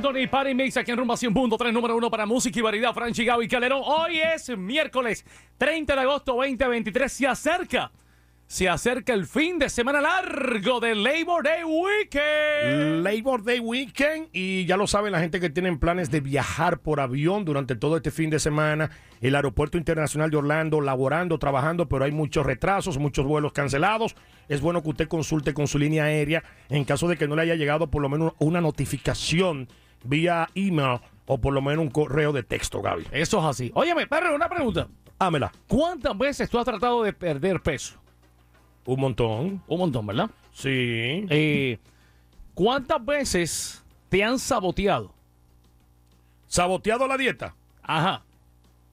Anthony Party Mix aquí en Rumba 100.3, número uno para música y variedad, Franchi Gao y Calderón. Hoy es miércoles 30 de agosto 2023. Se acerca, se acerca el fin de semana largo del Labor Day Weekend. Labor Day Weekend y ya lo saben la gente que tienen planes de viajar por avión durante todo este fin de semana. El aeropuerto internacional de Orlando laborando, trabajando, pero hay muchos retrasos, muchos vuelos cancelados. Es bueno que usted consulte con su línea aérea en caso de que no le haya llegado por lo menos una notificación vía email o por lo menos un correo de texto, Gaby. Eso es así. Óyeme, perro, una pregunta. Ámela. ¿Cuántas veces tú has tratado de perder peso? Un montón. Un montón, ¿verdad? Sí. Eh, ¿Cuántas veces te han saboteado? ¿Saboteado la dieta? Ajá.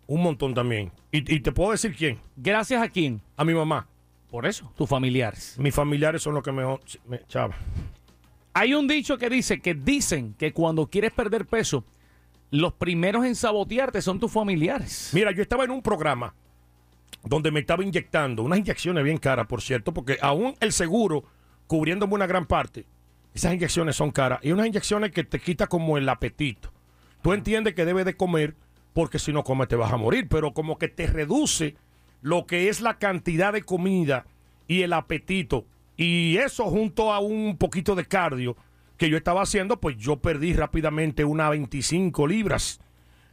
Un montón también. Y, y te puedo decir quién. ¿Gracias a quién? A mi mamá. Por eso, tus familiares. Mis familiares son los que mejor... Me, chava. Hay un dicho que dice que dicen que cuando quieres perder peso, los primeros en sabotearte son tus familiares. Mira, yo estaba en un programa donde me estaba inyectando, unas inyecciones bien caras, por cierto, porque aún el seguro, cubriéndome una gran parte, esas inyecciones son caras. Y unas inyecciones que te quita como el apetito. Tú entiendes que debes de comer, porque si no comes te vas a morir, pero como que te reduce lo que es la cantidad de comida y el apetito. Y eso junto a un poquito de cardio que yo estaba haciendo, pues yo perdí rápidamente unas 25 libras.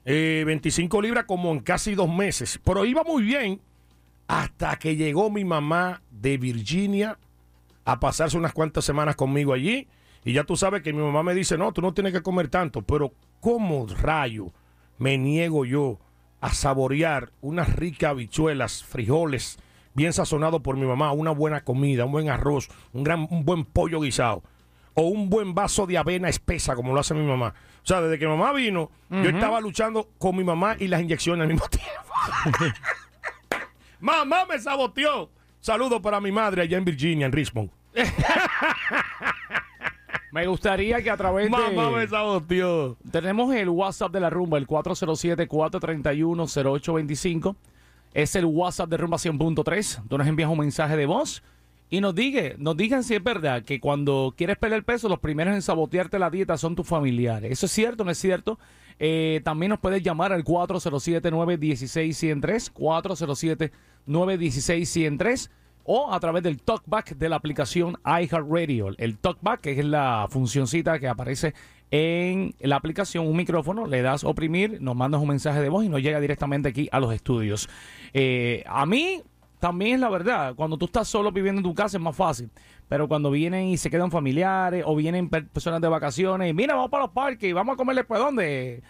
Eh, 25 libras como en casi dos meses. Pero iba muy bien hasta que llegó mi mamá de Virginia a pasarse unas cuantas semanas conmigo allí. Y ya tú sabes que mi mamá me dice, no, tú no tienes que comer tanto. Pero ¿cómo rayo me niego yo a saborear unas ricas habichuelas, frijoles, bien sazonado por mi mamá, una buena comida, un buen arroz, un, gran, un buen pollo guisado? O un buen vaso de avena espesa, como lo hace mi mamá. O sea, desde que mi mamá vino, yo estaba luchando con mi mamá y las inyecciones al mismo tiempo. mamá me saboteó. Saludos para mi madre allá en Virginia, en Richmond. Me gustaría que a través Mamá me de... saboteó. Tenemos el WhatsApp de la rumba, el 407-431-0825. Es el WhatsApp de Rumba 100.3. Tú nos envías un mensaje de voz y nos diga, nos digan si es verdad que cuando quieres perder peso, los primeros en sabotearte la dieta son tus familiares. ¿Eso es cierto no es cierto? Eh, también nos puedes llamar al 407-916-103, 407-916-103 o a través del talkback de la aplicación iHeartRadio. El talkback que es la funcioncita que aparece en la aplicación, un micrófono, le das oprimir, nos mandas un mensaje de voz y nos llega directamente aquí a los estudios. Eh, a mí también es la verdad, cuando tú estás solo viviendo en tu casa es más fácil, pero cuando vienen y se quedan familiares o vienen per- personas de vacaciones, y mira, vamos para los parques y vamos a comer después, ¿dónde?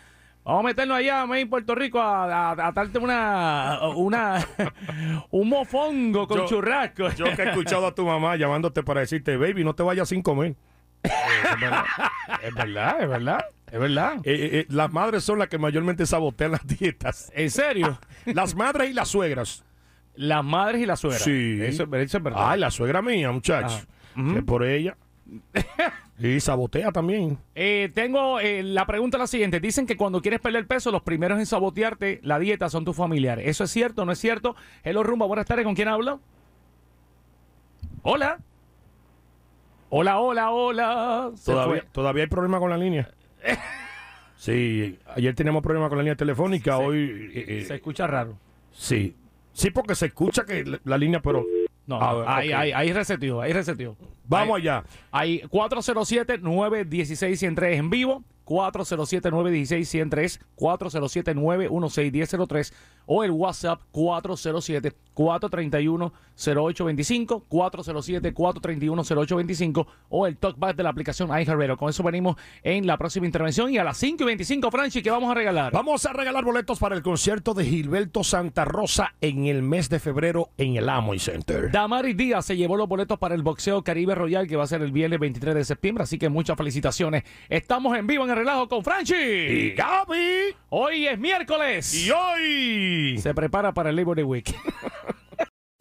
Vamos a meternos allá en Puerto Rico a, a, a darte una, una, un mofongo con Yo- churrasco. Yo que he escuchado a tu mamá llamándote para decirte, baby, no te vayas sin comer. es verdad, es verdad, es verdad, es verdad. Eh, eh, las madres son las que mayormente sabotean las dietas. ¿En serio? Las madres y las suegras. Las madres y las suegras. Sí. Eso, eso es verdad. Ay, la suegra mía, muchacho. Que por ella. y sabotea también. Eh, tengo eh, la pregunta la siguiente. Dicen que cuando quieres perder peso, los primeros en sabotearte la dieta son tus familiares. ¿Eso es cierto o no es cierto? Hello Rumba, buenas tardes. ¿Con quién hablo? Hola. Hola, hola, hola. Se Todavía, fue. todavía hay problema con la línea. Sí, ayer teníamos problemas con la línea telefónica, hoy... eh, eh, Se escucha raro. sí. Sí, porque se escucha que la, la línea, pero... No, Ah, no, ahí, ok. ahí, ahí reseteo, ahí reseteo. Vamos Ahí- allá. Hay 407-916-103 en vivo, 407-916-103, 407-916-1003 o el WhatsApp 407-431-0825, 407-431-0825 o el talkback de la aplicación iHeartRadio. Con eso venimos en la próxima intervención y a las 5 y 25, Franchi, ¿qué vamos a regalar? Vamos a regalar boletos para el concierto de Gilberto Santa Rosa en el mes de febrero en el Amway Center. Damaris Díaz se llevó los boletos para el boxeo Caribe Royal que va a ser el viernes 23 de septiembre, así que muchas felicitaciones. Estamos en vivo en el relajo con Franchi. Y Gaby. Hoy es miércoles. Y hoy. Se prepara para el Labor Day Week.